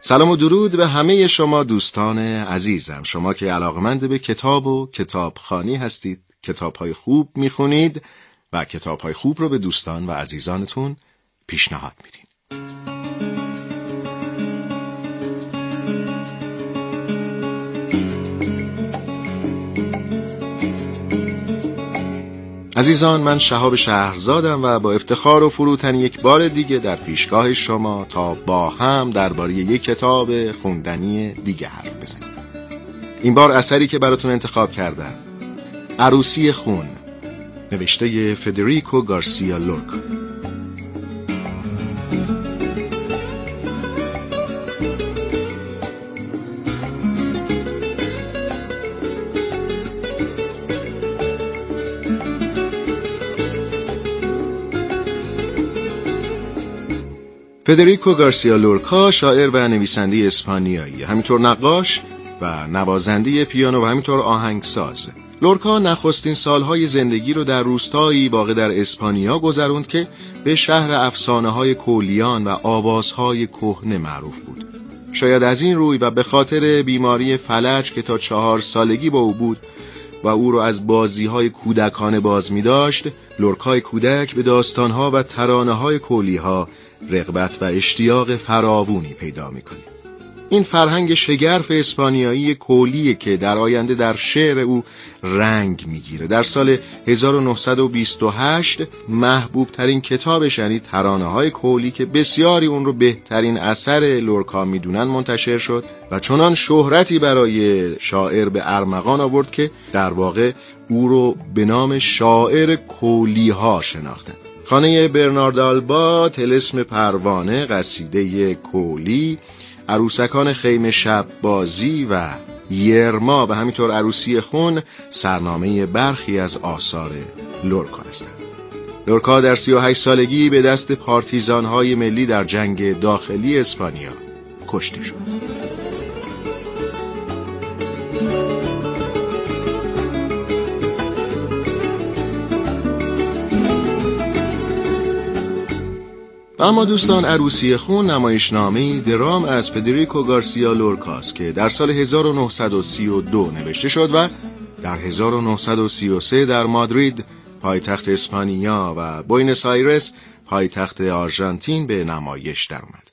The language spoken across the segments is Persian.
سلام و درود به همه شما دوستان عزیزم. شما که علاقمند به کتاب و کتابخانی هستید کتابهای خوب می‌خونید و کتابهای خوب رو به دوستان و عزیزانتون پیشنهاد میدین. عزیزان من شهاب شهرزادم و با افتخار و فروتنی یک بار دیگه در پیشگاه شما تا با هم درباره یک کتاب خوندنی دیگه حرف بزنیم. این بار اثری که براتون انتخاب کردم. عروسی خون نوشته فدریکو گارسیا لورکا فدریکو گارسیا لورکا شاعر و نویسنده اسپانیایی. همینطور نقاش و نوازنده پیانو و همینطور آهنگساز. لورکا نخستین سالهای زندگی رو در روستایی واقع در اسپانیا گذروند که به شهر افسانه های کولیان و آوازهای کهنه معروف بود. شاید از این روی و به خاطر بیماری فلج که تا چهار سالگی با او بود و او را از بازی های کودکانه باز می داشت لورکای کودک به داستانها و ترانه های کولی ها رغبت و اشتیاق فراوونی پیدا می‌کنه. این فرهنگ شگرف اسپانیایی کولیه که در آینده در شعر او رنگ می‌گیره. در سال 1928 محبوب ترین کتابش یعنی ترانه های کولی که بسیاری اون رو بهترین اثر لورکا می‌دونن منتشر شد و چنان شهرتی برای شاعر به ارمغان آورد که در واقع او رو به نام شاعر کولی ها شناختن. خانه برنارد آلبا تلسم پروانه قصیده کولی عروسکان خیمه شب بازی و یرما. و همینطور عروسی خون سرنامه برخی از آثار لورکا هستند. لورکا در 38 سالگی به دست پارتیزان های ملی در جنگ داخلی اسپانیا کشته شد. اما دوستان عروسی خون نمایشنامه درام از فدریکو گارسیا لورکاست که در سال 1932 نوشته شد و در 1933 در مادرید پایتخت اسپانیا و بوینس آیرس پایتخت آرژانتین به نمایش درآمد.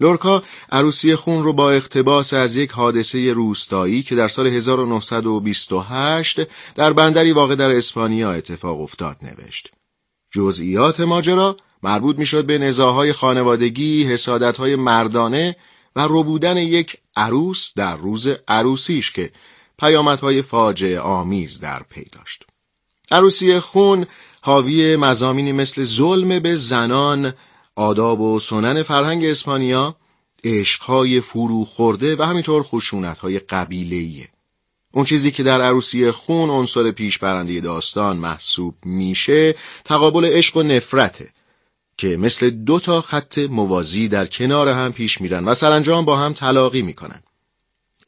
لورکا عروسی خون رو با اقتباس از یک حادثه روستایی که در سال 1928 در بندری واقع در اسپانیا اتفاق افتاد نوشت. جزئیات ماجرا مربوط می‌شد به نزاهای خانوادگی، حسادتهای مردانه و ربودن یک عروس در روز عروسیش که پیامدهای فاجعه آمیز در پی داشت. عروسی خون حاوی مزامینی مثل ظلم به زنان، آداب و سنن فرهنگ اسپانیا، عشقهای فرو خورده و همینطور خشونتهای قبیلهیه. اون چیزی که در عروسی خون عنصر پیش برنده داستان محسوب میشه تقابل عشق و نفرته که مثل دو تا خط موازی در کنار هم پیش میرن و سرانجام با هم تلاقی می‌کنن.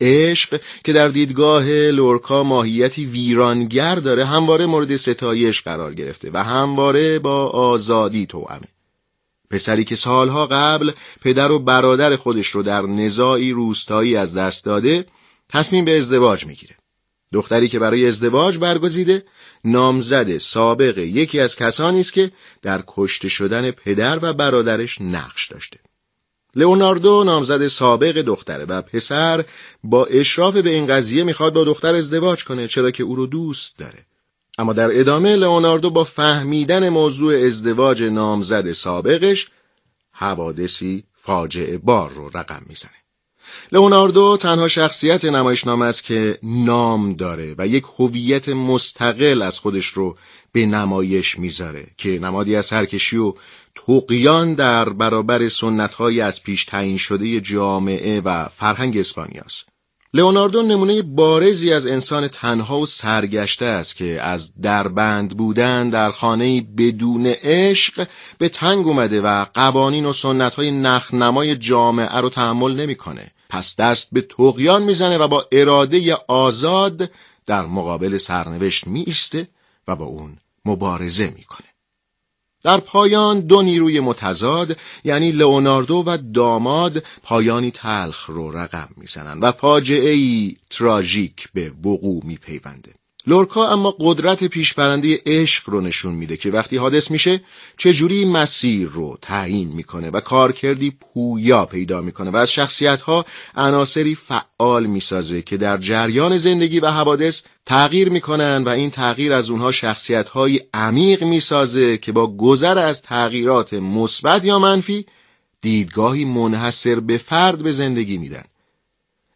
عشق که در دیدگاه لورکا ماهیتی ویرانگر داره همواره مورد ستایش قرار گرفته و همواره با آزادی توامه پسری که سالها قبل پدر و برادر خودش رو در نزاعی روستایی از دست داده تصمیم به ازدواج می‌گیره. دختری که برای ازدواج برگزیده نامزد سابق یکی از کسانی است که در کشته شدن پدر و برادرش نقش داشته. لئوناردو نامزد سابق دختره و پسر با اشراف به این قضیه می‌خواد با دختر ازدواج کنه چرا که او رو دوست داره. اما در ادامه لئوناردو با فهمیدن موضوع ازدواج نامزد سابقش حوادثی فاجعه بار رو رقم می‌زنه. لئوناردو تنها شخصیت نمایشنامه است که نام داره و یک هویت مستقل از خودش رو به نمایش می‌ذاره که نمادی از سرکشی و توقیان در برابر سنتهای از پیش تعیین شده جامعه و فرهنگ اسپانیاست. لئوناردو نمونه بارزی از انسان تنها و سرگشته است که از دربند بودن در خانه بدون عشق به تنگ اومده و قوانین و سنتهای نخنمای جامعه رو تحمل نمی‌کنه. پس دست به تقیان می‌زنه و با اراده آزاد در مقابل سرنوشت میسته و با اون مبارزه می‌کنه. در پایان دو نیروی متضاد یعنی لئوناردو و داماد پایانی تلخ رو رقم می‌زنند و فاجعه ای تراژیک به وقوع میپیونده. لورکا اما قدرت پیشبرنده عشق رو نشون میده که وقتی حادث میشه چجوری مسیر رو تعیین می‌کنه و کارکردی پویا پیدا می‌کنه و از شخصیت ها عناصری فعال می‌سازه که در جریان زندگی و حوادث تغییر می‌کنن و این تغییر از اونها شخصیت های عمیق می‌سازه که با گذر از تغییرات مثبت یا منفی دیدگاهی منحصر به فرد به زندگی میدن.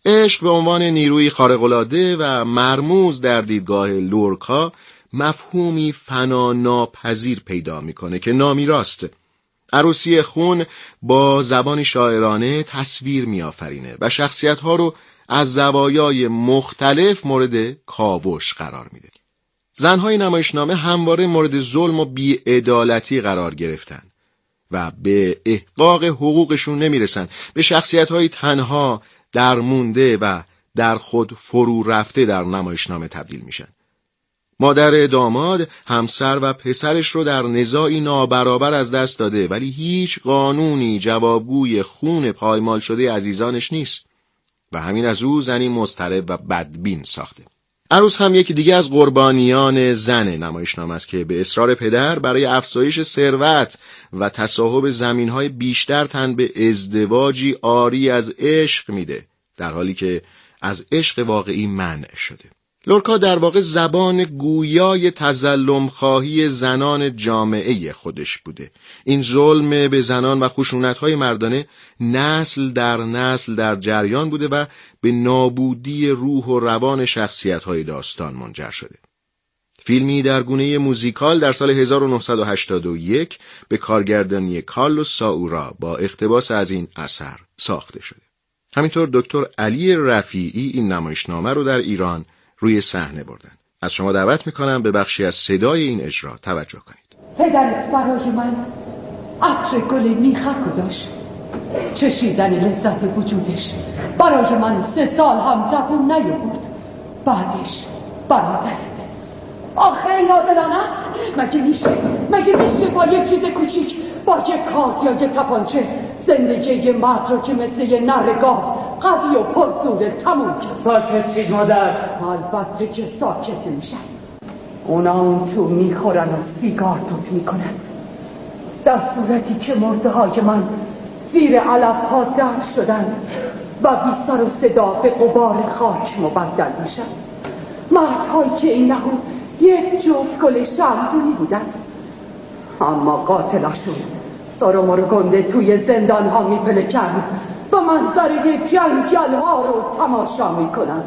عشق به عنوان نیروی خارق‌العاده و مرموز در دیدگاه لورکا مفهومی فنا ناپذیر پیدا می‌کنه که نامی راست. عروسی خون با زبان شاعرانه تصویر میآفرینه و شخصیت ها رو از زوایای مختلف مورد کاوش قرار میده. زنهای نمایشنامه همواره مورد ظلم و بیعدالتی قرار گرفتن و به احقاق حقوقشون نمی‌رسن. به شخصیت های تنها درمونده و در خود فرو رفته در نمایشنامه تبدیل میشن. مادر داماد همسر و پسرش رو در نزاعی نابرابر از دست داده ولی هیچ قانونی جوابگوی خون پایمال شده عزیزانش نیست و همین از او زنی مضطرب و بدبین ساخته. عروس هم یکی دیگه از قربانیان زن نمایشنامه است که به اصرار پدر برای افزایش ثروت و تصاحب زمینهای بیشتر تن به ازدواجی آری از عشق میده در حالی که از عشق واقعی منع شده. لورکا در واقع زبان گویای تزلم خواهی زنان جامعه خودش بوده. این ظلم به زنان و خشونتهای مردانه نسل در نسل در جریان بوده و به نابودی روح و روان شخصیتهای داستان منجر شده. فیلمی در گونه موزیکال در سال 1981 به کارگردانی کارلوس ساورا با اقتباس از این اثر ساخته شده. همینطور دکتر علی رفیعی این نمایشنامه رو در ایران روی صحنه بردن. از شما دعوت می‌کنم به بخشی از صدای این اجرا توجه کنید. پدرت برای من عطر گل میخک داشت چشیدن لذت وجودش برای من سه سال هم زبون نیاورد. بعدش برادرت. آخه این است. مگه میشه؟ مگه میشه با یه چیز کوچیک با یه کارت یا یه تپانچه زندگی یه مرد رو که مثل یه نرگاه قوی و پرسوده تموم کرد ساکت چید مادر؟ البته که ساکت میشن اونا اون تو می‌خورن و سیگار توت می‌کنن. در صورتی که مرده های من زیر علف ها در شدن و بی سر و صدا به قبار خاک مبدل میشن. مردهایی که این نهو یک جفت گل شمدونی بودن. اما قاتلاشون سر و مرگنده توی زندان ها میپلکن. و منظره جنگل ها رو تماشا می‌کنن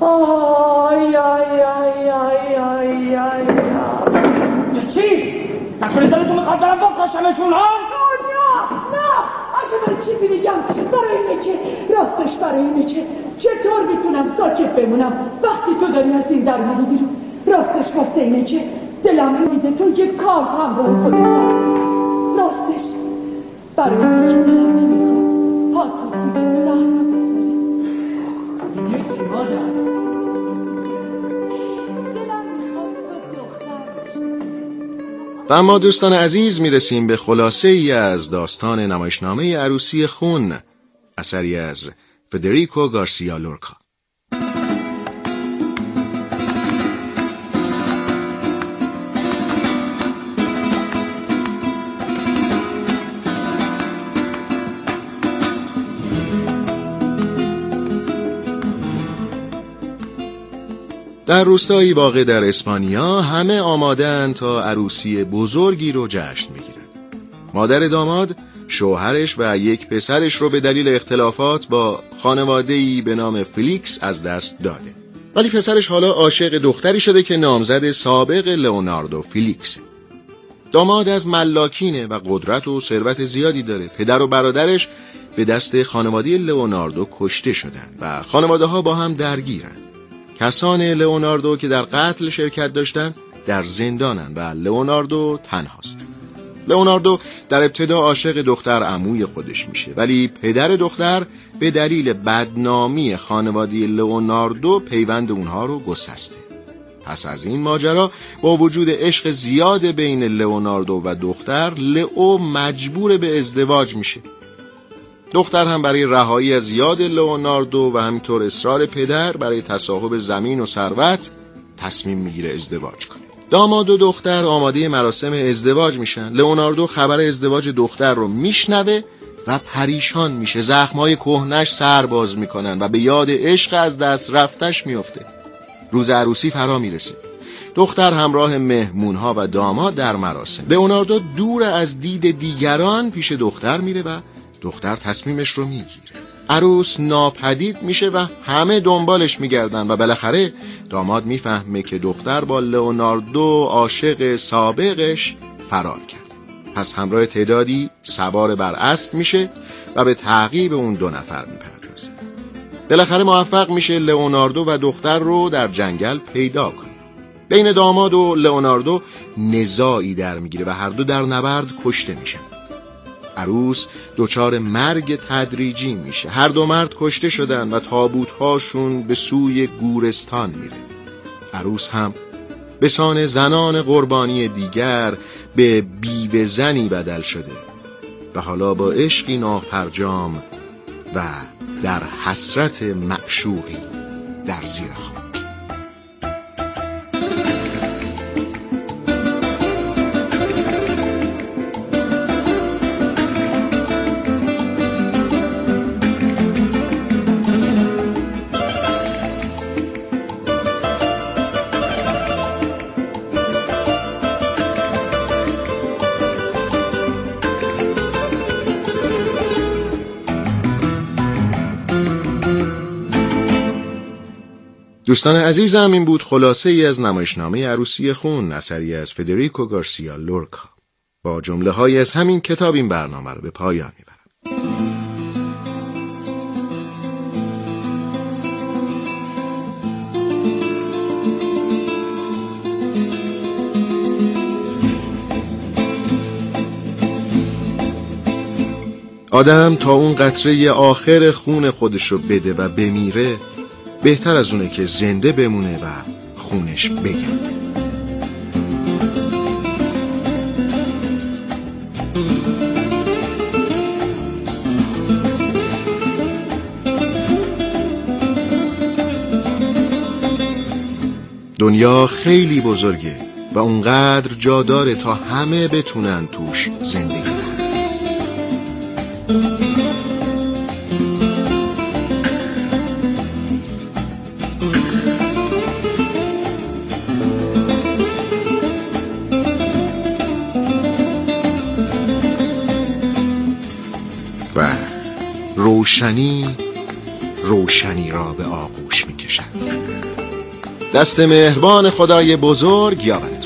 آی آی آی آی آی آی. چی؟ نکنه دلتون می‌خواد برم بکشمشون ها؟ نه نه! اگه من چیزی میگم برای اینه که راستش برای اینه که چطور می‌تونم ساکت بمونم وقتی تو داری از این در میری بیرون؟ راستش واسه اینه که دلم میده تو یه کار هم رو خودت راستش. برای؟ و اما دوستان عزیز می‌رسیم به خلاصه ای از داستان نمایشنامه عروسی خون اثری از فدریکو گارسیا لورکا. در روستایی واقع در اسپانیا همه آمادن تا عروسی بزرگی رو جشن می‌گیرن مادر داماد شوهرش و یک پسرش رو به دلیل اختلافات با خانواده‌ای به نام فلیکس از دست داده. ولی پسرش حالا عاشق دختری شده که نامزد سابق لئوناردو فیلیکس داماد از ملاکینه و قدرت و ثروت زیادی داره. پدر و برادرش به دست خانواده لئوناردو کشته شدن و خانواده ها با هم درگیرن. کسان لئوناردو که در قتل شرکت داشتن در زندانن و لئوناردو تنهاست. لئوناردو در ابتدا عاشق دختر عموی خودش میشه ولی پدر دختر به دلیل بدنامی خانواده لئوناردو پیوند اونها رو گسسته. پس از این ماجرا با وجود عشق زیاد بین لئوناردو و دختر لئو مجبور به ازدواج میشه. دختر هم برای رهایی از یاد لئوناردو و همینطور اصرار پدر برای تصاحب زمین و ثروت تصمیم می‌گیره ازدواج کنه. داماد و دختر آماده مراسم ازدواج میشن. لئوناردو خبر ازدواج دختر رو میشنوه و پریشان میشه. زخمای کهنش سر باز می‌کنن و به یاد عشق از دست رفتش میفته روز عروسی فرا می‌رسه. دختر همراه مهمونها و داماد در مراسم. لئوناردو دور از دید دیگران پیش دختر میره و دختر تصمیمش رو می‌گیره. عروس ناپدید میشه و همه دنبالش میگردن و بالاخره داماد می‌فهمه که دختر با لئوناردو عاشق سابقش فرار کرد. پس همراه تعدادی سوار بر اسب میشه و به تعقیب اون دو نفر می‌پردازه. بالاخره موفق میشه لئوناردو و دختر رو در جنگل پیدا کنه. بین داماد و لئوناردو نزاعی در می‌گیره و هر دو در نبرد کشته میشن. عروس دچار مرگ تدریجی میشه. هر دو مرد کشته شدن و تابوت هاشون به سوی گورستان میره. عروس هم به سان زنان قربانی دیگر به بیوه زنی بدل شده و حالا با عشقی نافرجام و در حسرت معشوقی در زیر خواهد دوستان عزیزم این بود خلاصه ای از نمایشنامه عروسی خون اثری از فدریکو گارسیا لورکا. با جمله های از همین کتاب این برنامه رو به پایان می‌برم. آدم تا اون قطره آخر خون خودش رو بده و بمیره بهتر از اونه که زنده بمونه و خونش بگنده دنیا خیلی بزرگه و اونقدر جا داره تا همه بتونن توش زندگی روشنی روشنی را به آغوش می کشند دست مهربان خدای بزرگ یابد.